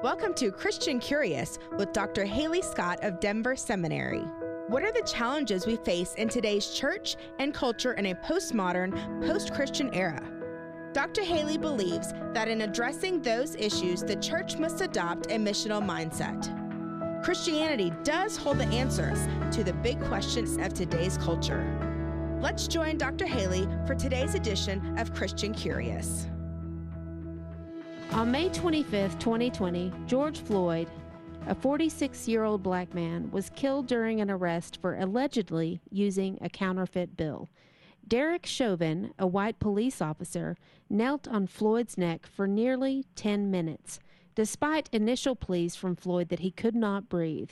Welcome to Christian Curious with Dr. Halee Scott of Denver Seminary. What are the challenges we face in today's church and culture in a postmodern, post Christian era? Dr. Halee believes that in addressing those issues, the church must adopt a missional mindset. Christianity does hold the answers to the big questions of today's culture. Let's join Dr. Halee for today's edition of Christian Curious. On May 25, 2020, George Floyd, a 46 year old black man, was killed during an arrest for allegedly using a counterfeit bill. Derek Chauvin, a white police officer, knelt on Floyd's neck for nearly 10 minutes, despite initial pleas from Floyd that he could not breathe.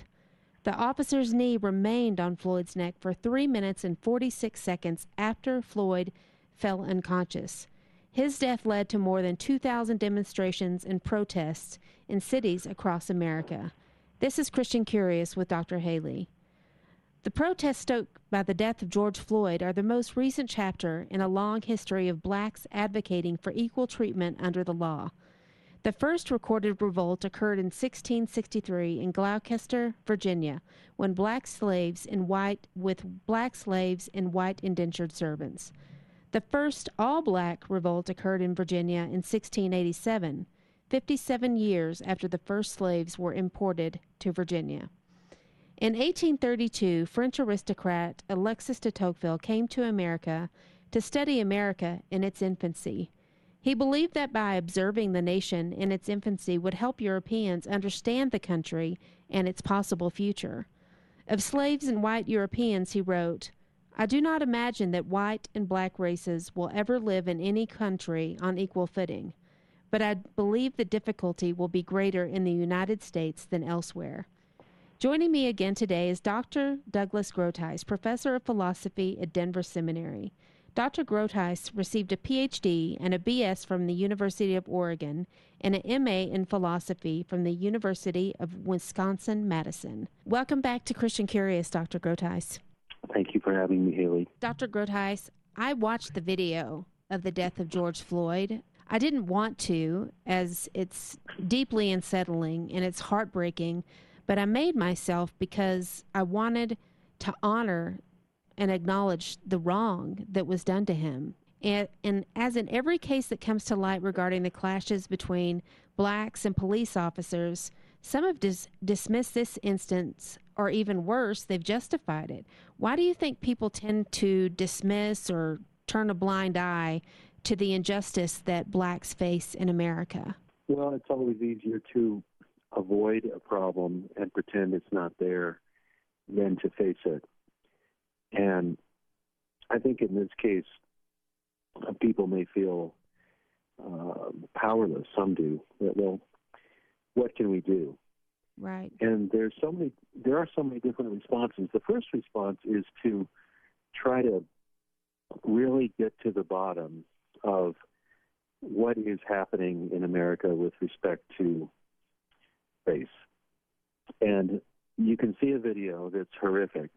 The officer's knee remained on Floyd's neck for 3 minutes and 46 seconds after Floyd fell unconscious. His death led to more than 2,000 demonstrations and protests in cities across America. This is Christian Curious with Dr. Halee. The protests stoked by the death of George Floyd are the most recent chapter in a long history of blacks advocating for equal treatment under the law. The first recorded revolt occurred in 1663 in Gloucester, Virginia, when black slaves in white with black slaves and white indentured servants. The first all black revolt occurred in Virginia in 1687, 57 years after the first slaves were imported to Virginia. In 1832, French aristocrat Alexis de Tocqueville came to America to study America in its infancy. He believed that by observing the nation in its infancy would help Europeans understand the country and its possible future. Of slaves and white Europeans, he wrote, I do not imagine that white and black races will ever live in any country on equal footing, but I believe the difficulty will be greater in the United States than elsewhere. Joining me again today is Dr. Douglas Groothuis, professor of philosophy at Denver Seminary. Dr. Groothuis received a PhD and a BS from the University of Oregon and an MA in philosophy from the University of Wisconsin Madison. Welcome back to Christian Curious, Dr. Groothuis. Thank you for having me, Halee. Dr. Groothuis, I watched the video of the death of George Floyd. I didn't want to, as it's deeply unsettling and it's heartbreaking, but I made myself because I wanted to honor and acknowledge the wrong that was done to him. And, and as in every case that comes to light regarding the clashes between blacks and police officers, some have dis- dismissed this instance, or even worse, they've justified it. Why do you think people tend to dismiss or turn a blind eye to the injustice that blacks face in America? Well, it's always easier to avoid a problem and pretend it's not there than to face it. And I think in this case, people may feel uh, powerless. Some do. That, well, what can we do? Right. And there's so many. There are so many different responses. The first response is to try to really get to the bottom of what is happening in America with respect to race. And you can see a video that's horrific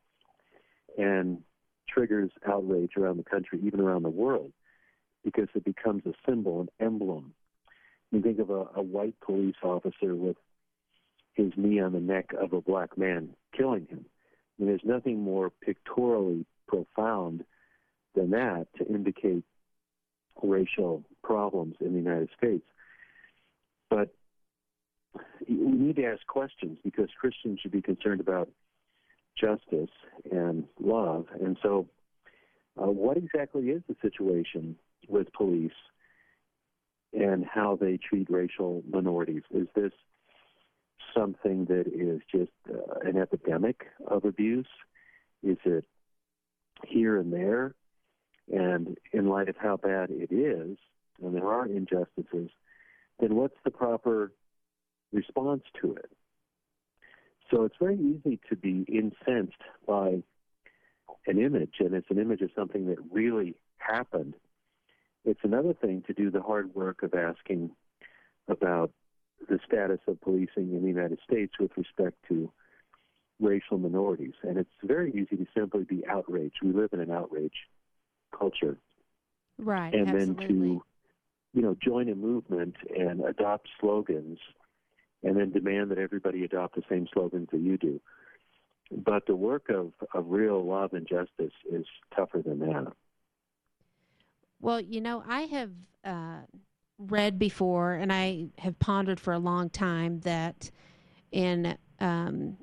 and triggers outrage around the country, even around the world, because it becomes a symbol, an emblem. You think of a, a white police officer with his knee on the neck of a black man killing him. And there's nothing more pictorially profound than that to indicate racial problems in the United States. But we need to ask questions because Christians should be concerned about justice and love. And so, uh, what exactly is the situation with police and how they treat racial minorities? Is this something that is just uh, an epidemic of abuse? Is it here and there? And in light of how bad it is, and there are injustices, then what's the proper response to it? So it's very easy to be incensed by an image, and it's an image of something that really happened. It's another thing to do the hard work of asking about the status of policing in the United States with respect to racial minorities. And it's very easy to simply be outraged. We live in an outrage culture. Right. And absolutely. then to, you know, join a movement and adopt slogans and then demand that everybody adopt the same slogans that you do. But the work of, of real love and justice is tougher than that. Well, you know, I have uh, read before and I have pondered for a long time that in um,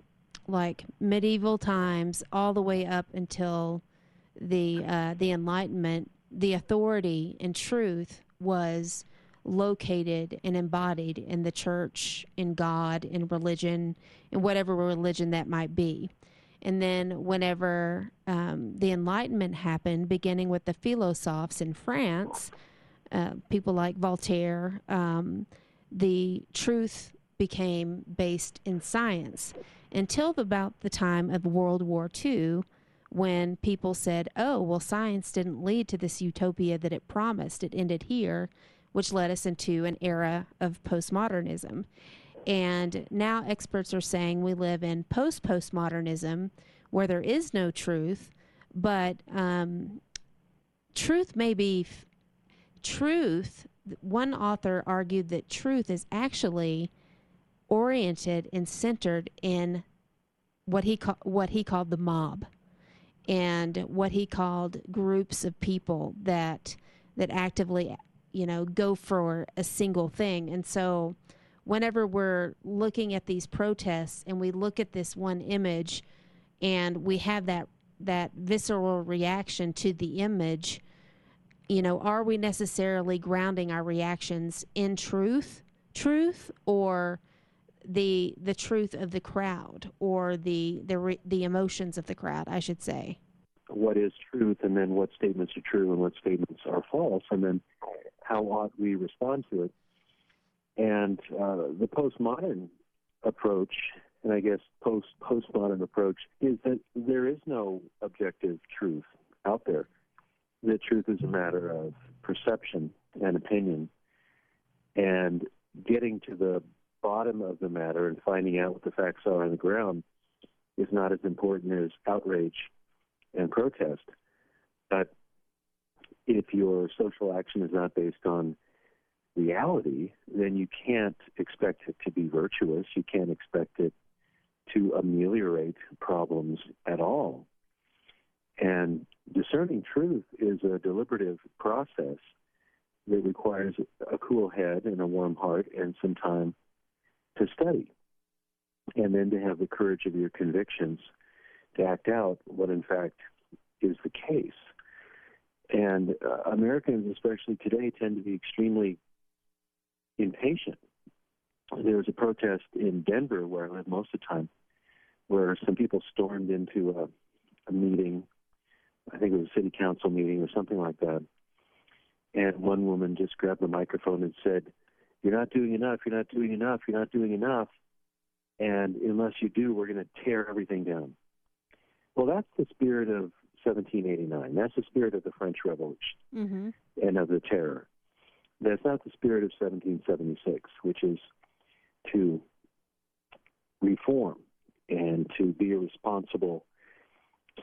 like medieval times, all the way up until the uh, the Enlightenment, the authority and truth was located and embodied in the church, in God, in religion, in whatever religion that might be. And then, whenever um, the Enlightenment happened, beginning with the philosophes in France, uh, people like Voltaire, um, the truth became based in science until about the time of World War II, when people said, oh, well, science didn't lead to this utopia that it promised. It ended here, which led us into an era of postmodernism. And now experts are saying we live in post postmodernism where there is no truth, but um, truth may be truth. One author argued that truth is actually oriented and centered in what he ca- what he called the mob and what he called groups of people that that actively you know go for a single thing and so whenever we're looking at these protests and we look at this one image and we have that that visceral reaction to the image you know are we necessarily grounding our reactions in truth truth or the the truth of the crowd or the the re, the emotions of the crowd, I should say. What is truth, and then what statements are true and what statements are false, and then how ought we respond to it? And uh, the postmodern approach, and I guess post postmodern approach, is that there is no objective truth out there. The truth is a matter of perception and opinion, and getting to the bottom of the matter and finding out what the facts are on the ground is not as important as outrage and protest. But if your social action is not based on reality, then you can't expect it to be virtuous. You can't expect it to ameliorate problems at all. And discerning truth is a deliberative process that requires a cool head and a warm heart and some time to study, and then to have the courage of your convictions to act out what in fact is the case. And uh, Americans, especially today, tend to be extremely impatient. There was a protest in Denver, where I live most of the time, where some people stormed into a, a meeting. I think it was a city council meeting or something like that. And one woman just grabbed the microphone and said, you're not doing enough, you're not doing enough, you're not doing enough. And unless you do, we're going to tear everything down. Well, that's the spirit of 1789. That's the spirit of the French Revolution mm-hmm. and of the terror. That's not the spirit of 1776, which is to reform and to be a responsible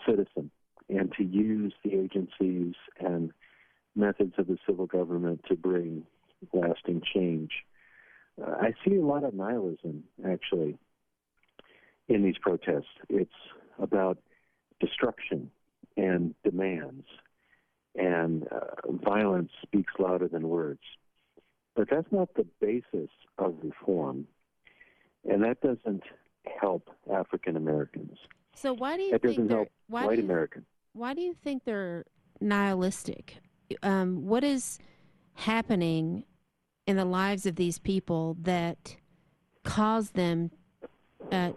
citizen and to use the agencies and methods of the civil government to bring lasting change. Uh, I see a lot of nihilism, actually, in these protests. It's about destruction and demands, and uh, violence speaks louder than words. But that's not the basis of reform, and that doesn't help African Americans. So why do you that think doesn't help white Americans? Why do you think they're nihilistic? Um, what is happening in the lives of these people that cause them uh,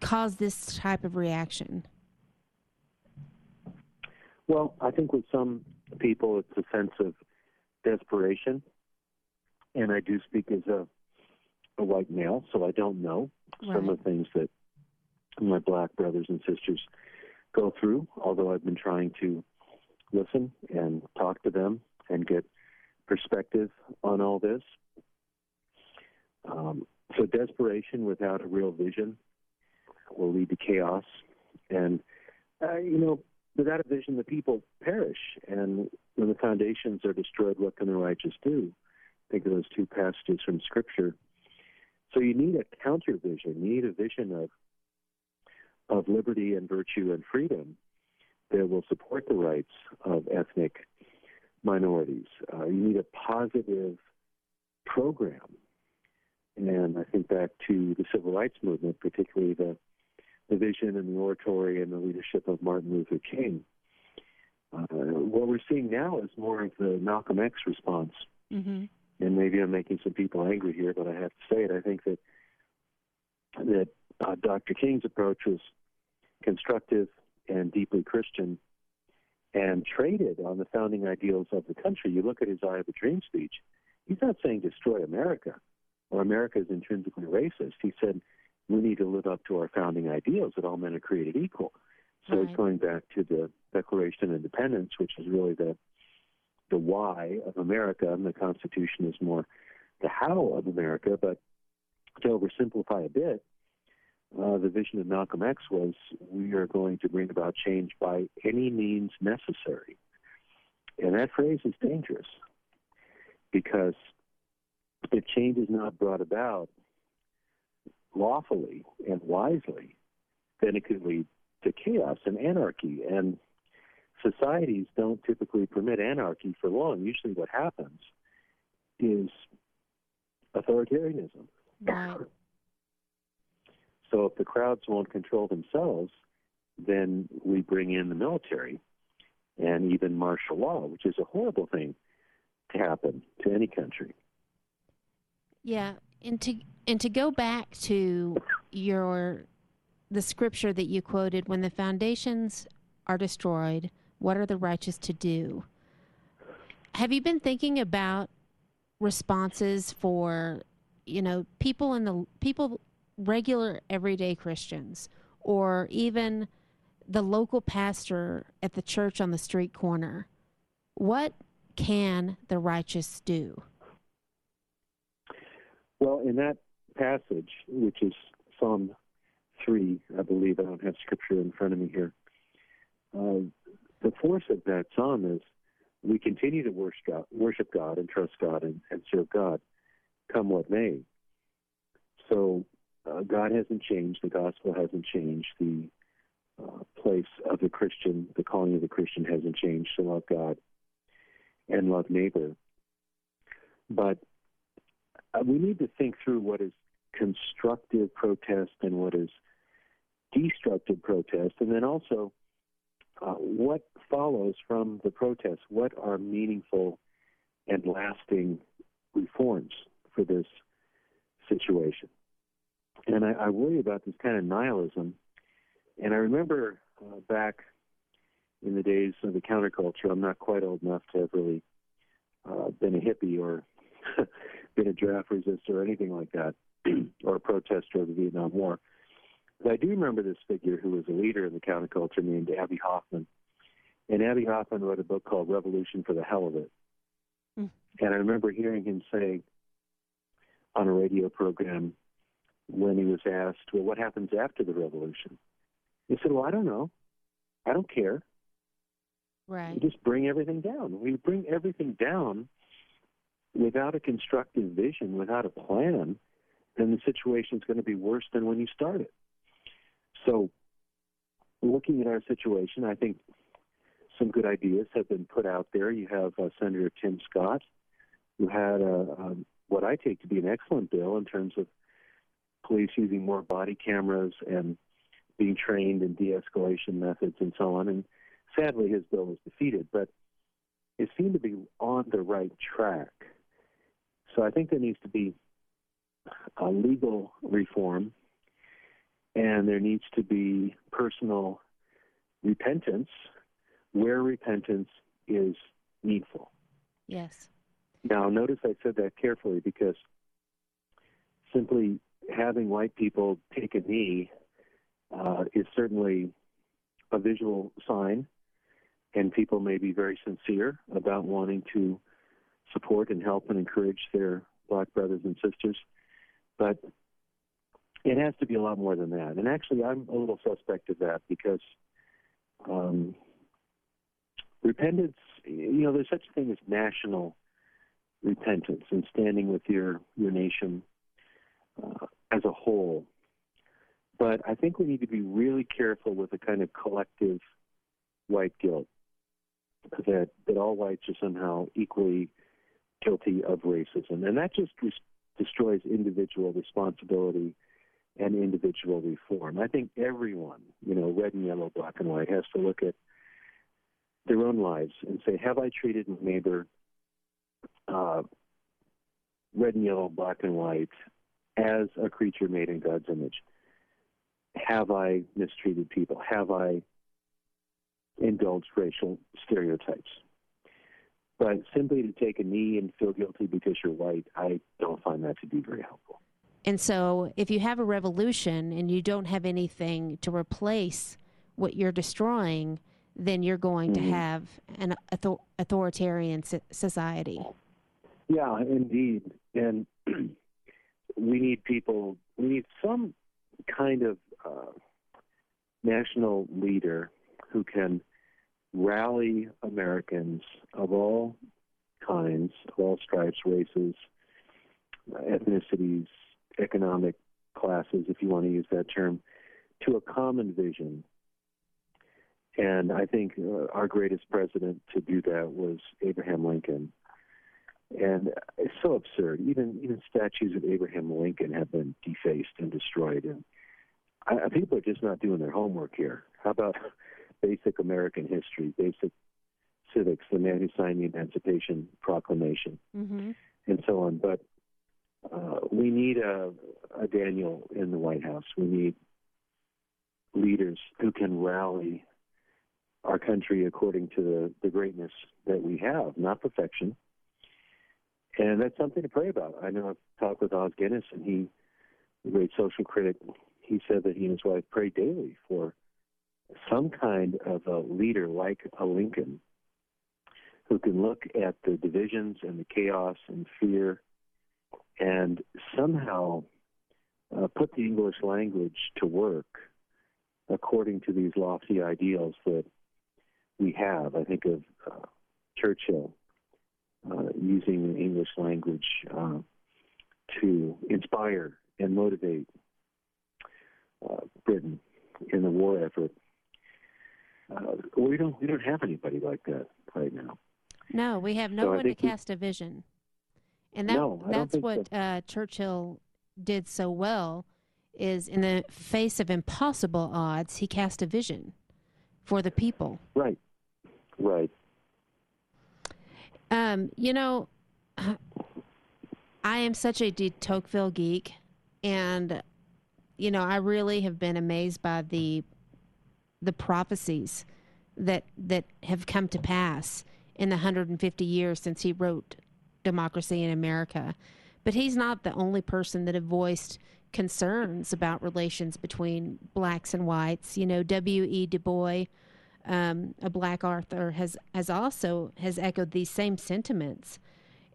cause this type of reaction? Well, I think with some people, it's a sense of desperation, and I do speak as a a white male, so I don't know right. some of the things that my black brothers and sisters go through. Although I've been trying to listen and talk to them and get perspective on all this. Um, so desperation without a real vision will lead to chaos, and uh, you know, without a vision, the people perish. And when the foundations are destroyed, what can the righteous do? Think of those two passages from Scripture. So you need a counter vision. You need a vision of of liberty and virtue and freedom that will support the rights of ethnic minorities. Uh, you need a positive program. And I think back to the civil rights movement, particularly the, the vision and the oratory and the leadership of Martin Luther King. Uh, what we're seeing now is more of the Malcolm X response. Mm-hmm. And maybe I'm making some people angry here, but I have to say it. I think that that uh, Dr. King's approach was constructive and deeply Christian and traded on the founding ideals of the country. You look at his I Have a Dream speech, he's not saying destroy America or America is intrinsically racist. He said we need to live up to our founding ideals that all men are created equal. So right. it's going back to the Declaration of Independence, which is really the the why of America, and the Constitution is more the how of America. But to oversimplify a bit, uh, the vision of Malcolm X was we are going to bring about change by any means necessary. And that phrase is dangerous because if change is not brought about lawfully and wisely, then it could lead to chaos and anarchy. And societies don't typically permit anarchy for long. Usually, what happens is authoritarianism. Right. So if the crowds won't control themselves, then we bring in the military and even martial law, which is a horrible thing to happen to any country. Yeah, and to and to go back to your the scripture that you quoted when the foundations are destroyed, what are the righteous to do? Have you been thinking about responses for you know people in the people regular everyday Christians or even the local pastor at the church on the street corner, what can the righteous do? Well, in that passage, which is Psalm 3, I believe, I don't have scripture in front of me here. Uh, the force of that psalm is we continue to worship God, worship God and trust God and, and serve God, come what may. So uh, God hasn't changed. The gospel hasn't changed. The uh, place of the Christian, the calling of the Christian hasn't changed to love God and love neighbor. But uh, we need to think through what is constructive protest and what is destructive protest, and then also uh, what follows from the protest. What are meaningful and lasting reforms for this situation? And I, I worry about this kind of nihilism. And I remember uh, back in the days of the counterculture, I'm not quite old enough to have really uh, been a hippie or been a draft resistor or anything like that, or a protester of the Vietnam War. But I do remember this figure who was a leader in the counterculture named Abbie Hoffman. And Abbie Hoffman wrote a book called Revolution for the Hell of It. Mm. And I remember hearing him say on a radio program, when he was asked, well, what happens after the revolution? He said, well, I don't know. I don't care. Right. We just bring everything down. We bring everything down without a constructive vision, without a plan, then the situation is going to be worse than when you started. So, looking at our situation, I think some good ideas have been put out there. You have uh, Senator Tim Scott, who had a, um, what I take to be an excellent bill in terms of police using more body cameras and being trained in de-escalation methods and so on. And sadly, his bill was defeated, but it seemed to be on the right track. So I think there needs to be a legal reform, and there needs to be personal repentance where repentance is needful. Yes. Now, notice I said that carefully because simply having white people take a knee uh, is certainly a visual sign, and people may be very sincere about wanting to support and help and encourage their black brothers and sisters. But it has to be a lot more than that. And actually, I'm a little suspect of that because um, repentance, you know, there's such a thing as national repentance and standing with your, your nation uh, as a whole. But I think we need to be really careful with the kind of collective white guilt that that all whites are somehow equally guilty of racism, and that just destroys individual responsibility and individual reform. I think everyone, you know, red and yellow, black and white, has to look at their own lives and say, have I treated my neighbor uh, red and yellow, black and white as a creature made in God's image? Have I mistreated people? Have I indulged racial stereotypes? But simply to take a knee and feel guilty because you're white, I don't find that to be very helpful. And so, if you have a revolution and you don't have anything to replace what you're destroying, then you're going mm-hmm. to have an author- authoritarian society. Yeah, indeed. And we need people, we need some kind of uh, national leader who can rally Americans of all kinds, of all stripes, races, ethnicities, economic classes, if you want to use that term, to a common vision. And I think uh, our greatest president to do that was Abraham Lincoln. And it's so absurd. Even even statues of Abraham Lincoln have been defaced and destroyed. And I, people are just not doing their homework here. How about basic American history, basic civics, the man who signed the Emancipation Proclamation, mm-hmm. and so on. But uh, we need a, a Daniel in the White House. We need leaders who can rally our country according to the, the greatness that we have, not perfection. And that's something to pray about. I know I've talked with Os Guinness, and he, the great social critic, he said that he and his wife pray daily for some kind of a leader like a Lincoln who can look at the divisions and the chaos and fear and somehow uh, put the English language to work according to these lofty ideals that we have. I think of uh, Churchill uh, using the English language uh, to inspire and motivate uh, Britain in the war effort. Uh, we don't we don't have anybody like that right now. No, we have no so one to cast a vision. And that no, that's what so. uh, Churchill did so well is in the face of impossible odds, he cast a vision for the people. Right. Right. Um, you know, I am such a de Tocqueville geek, and you know, I really have been amazed by the the prophecies that that have come to pass in the 150 years since he wrote democracy in America. But he's not the only person that have voiced concerns about relations between blacks and whites. You know, W.E. Du Bois, um, a black author, has has also has echoed these same sentiments.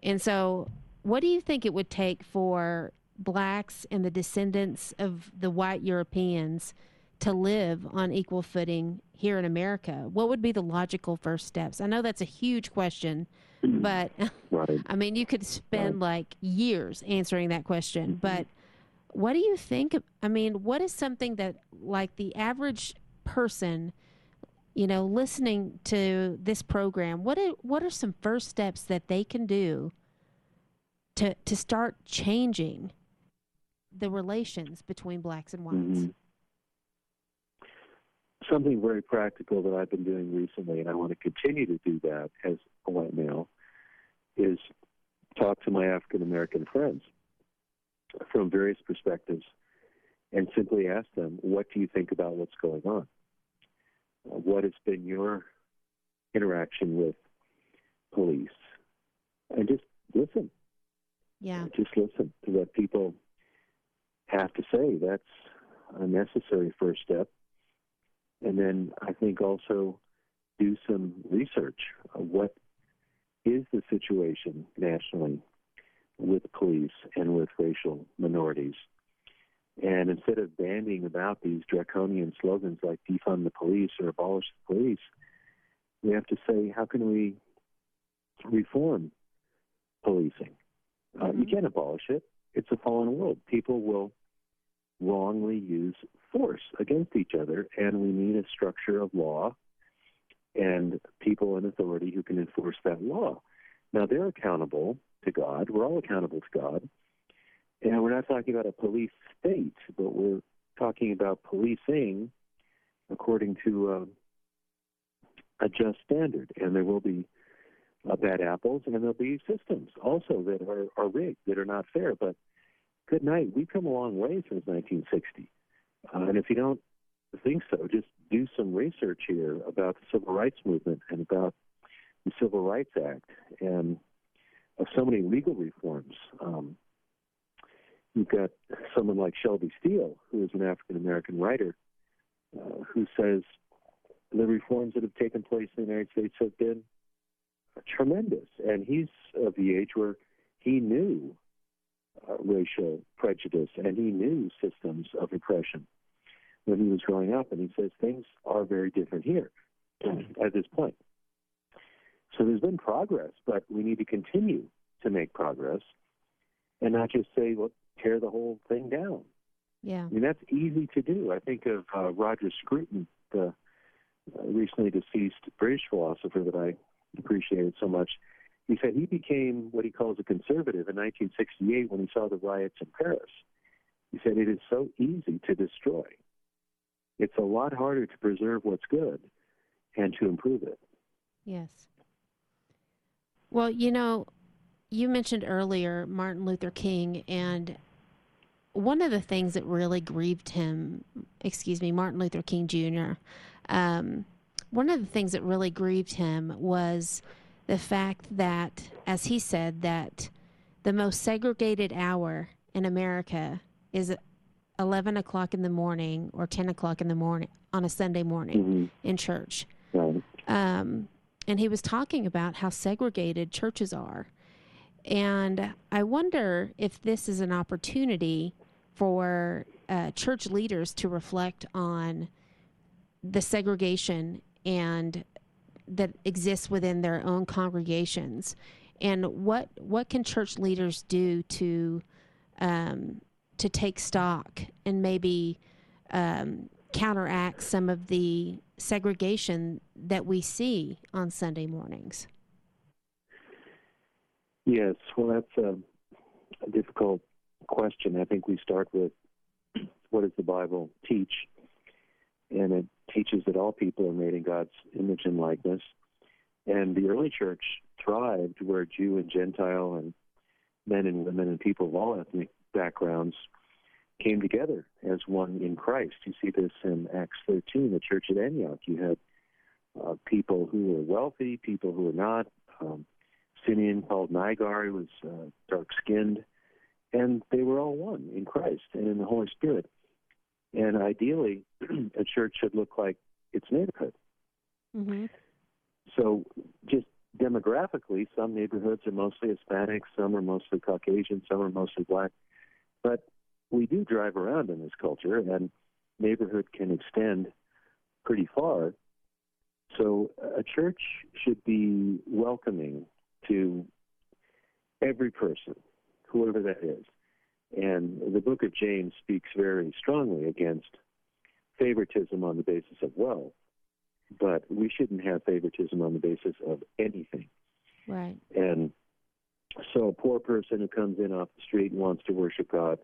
And so, what do you think it would take for blacks and the descendants of the white Europeans to live on equal footing here in America? What would be the logical first steps? I know that's a huge question, but right. I mean, you could spend right. like years answering that question. Mm-hmm. But what do you think? I mean, what is something that like the average person, you know, listening to this program, what are, what are some first steps that they can do to to start changing the relations between blacks and whites? Mm-hmm something very practical that I've been doing recently, and I want to continue to do that as a white male, is talk to my African American friends from various perspectives and simply ask them, what do you think about what's going on? What has been your interaction with police? And just listen. Yeah. Just listen to what people have to say. That's a necessary first step and then I think also do some research. what is the situation nationally with police and with racial minorities? And instead of bandying about these draconian slogans like defund the police or abolish the police, we have to say, how can we reform policing? Uh, mm-hmm. You can't abolish it. it's a fallen world. People will wrongly use force against each other, and we need a structure of law and people in authority who can enforce that law. Now, they're accountable to God. We're all accountable to God. And we're not talking about a police state, but we're talking about policing according to uh, a just standard. And there will be uh, bad apples, and there'll be systems also that are, are rigged, that are not fair. But good night. We've come a long way since 1960. Uh, and if you don't think so, just do some research here about the civil rights movement and about the Civil Rights Act and of so many legal reforms. Um, you've got someone like Shelby Steele, who is an African American writer, uh, who says the reforms that have taken place in the United States have been tremendous. And he's of the age where he knew uh, racial prejudice and he knew systems of oppression when he was growing up. And he says things are very different here at this point. So there's been progress, but we need to continue to make progress and not just say, well, tear the whole thing down. Yeah. I mean, that's easy to do. I think of uh, Roger Scruton, the uh, recently deceased British philosopher that I appreciated so much. He said he became what he calls a conservative in 1968 when he saw the riots in Paris. He said it is so easy to destroy. It's a lot harder to preserve what's good and to improve it. Yes. Well, you know, you mentioned earlier Martin Luther King, and one of the things that really grieved him, excuse me, Martin Luther King Jr., um, one of the things that really grieved him was the fact that, as he said, that the most segregated hour in America is 11 o'clock in the morning or 10 o'clock in the morning on a Sunday morning mm-hmm. in church. Right. Um, and he was talking about how segregated churches are. And I wonder if this is an opportunity for uh, church leaders to reflect on the segregation and that exists within their own congregations, and what what can church leaders do to um, to take stock and maybe um, counteract some of the segregation that we see on Sunday mornings? Yes, well, that's a, a difficult question. I think we start with what does the Bible teach? And it teaches that all people are made in God's image and likeness. And the early church thrived where Jew and Gentile and men and women and people of all ethnic backgrounds came together as one in Christ. You see this in Acts 13, the church at Antioch. You had uh, people who were wealthy, people who were not. Um, Simeon called Niger, who was uh, dark skinned, and they were all one in Christ and in the Holy Spirit. And ideally, a church should look like its neighborhood. Mm-hmm. So, just demographically, some neighborhoods are mostly Hispanic, some are mostly Caucasian, some are mostly black. But we do drive around in this culture, and neighborhood can extend pretty far. So, a church should be welcoming to every person, whoever that is. And the book of James speaks very strongly against favoritism on the basis of wealth, but we shouldn't have favoritism on the basis of anything. Right. And so a poor person who comes in off the street and wants to worship God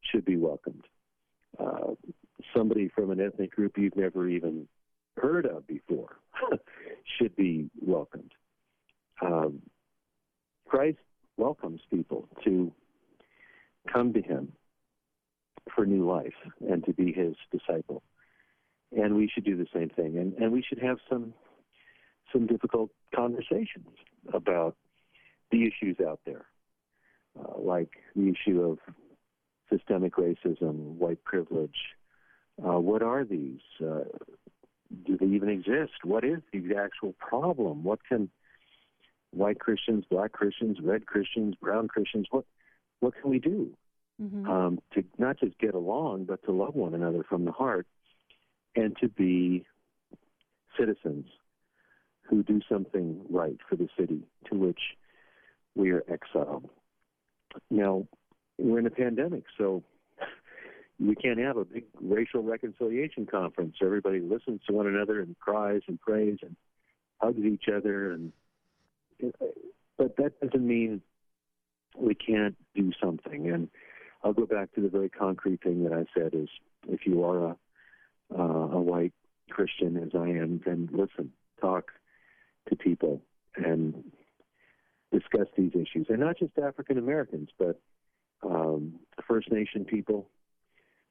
should be welcomed. Uh, somebody from an ethnic group you've never even heard of before should be welcomed. Um, Christ welcomes people to come to him for new life and to be his disciple. And we should do the same thing. And, and we should have some some difficult conversations about the issues out there, uh, like the issue of systemic racism, white privilege. Uh, what are these? Uh, do they even exist? What is the actual problem? What can white Christians, black Christians, red Christians, brown Christians, what what can we do mm-hmm. um, to not just get along, but to love one another from the heart, and to be citizens who do something right for the city to which we are exiled. Now, we're in a pandemic, so we can't have a big racial reconciliation conference. Everybody listens to one another and cries and prays and hugs each other, and but that doesn't mean we can't do something. And I'll go back to the very concrete thing that I said: is if you are a uh, a white Christian as I am, then listen, talk to people, and discuss these issues, and not just African Americans, but um, First Nation people,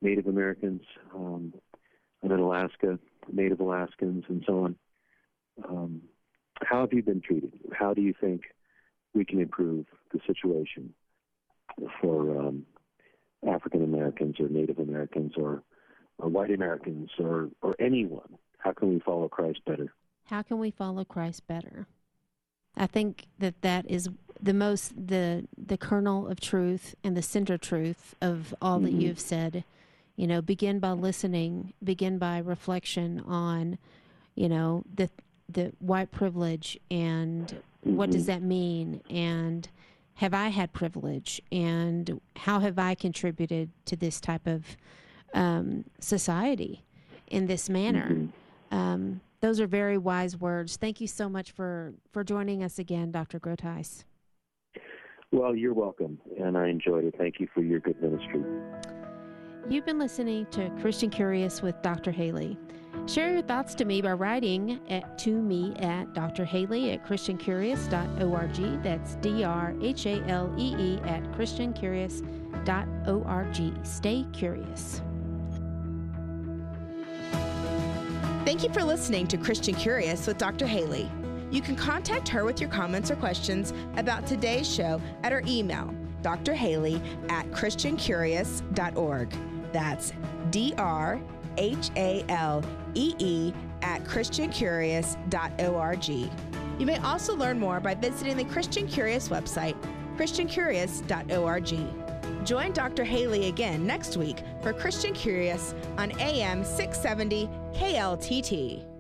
Native Americans, um, in Alaska, Native Alaskans, and so on. Um, how have you been treated? How do you think we can improve the situation for um, African Americans or Native Americans or, or white Americans or, or anyone? How can we follow Christ better? How can we follow Christ better? I think that that is the most the the kernel of truth and the center truth of all mm-hmm. that you've said. You know, begin by listening, begin by reflection on, you know, the the white privilege and what does mm-hmm. that mean and have I had privilege and how have I contributed to this type of um, society in this manner? Mm-hmm. Um, those are very wise words. Thank you so much for, for joining us again, Dr. Groothuis. Well, you're welcome, and I enjoyed it. Thank you for your good ministry. You've been listening to Christian Curious with Dr. Halee. Share your thoughts to me by writing at, to me at drhalee at christiancurious.org. That's D R H A L E E at christiancurious.org. Stay curious. Thank you for listening to Christian Curious with Dr. Halee. You can contact her with your comments or questions about today's show at her email, drhalee at christiancurious.org. That's D R H A L E E at christiancurious.org. You may also learn more by visiting the Christian Curious website, christiancurious.org. Join Dr. Halee again next week for Christian Curious on AM 670 KLTT.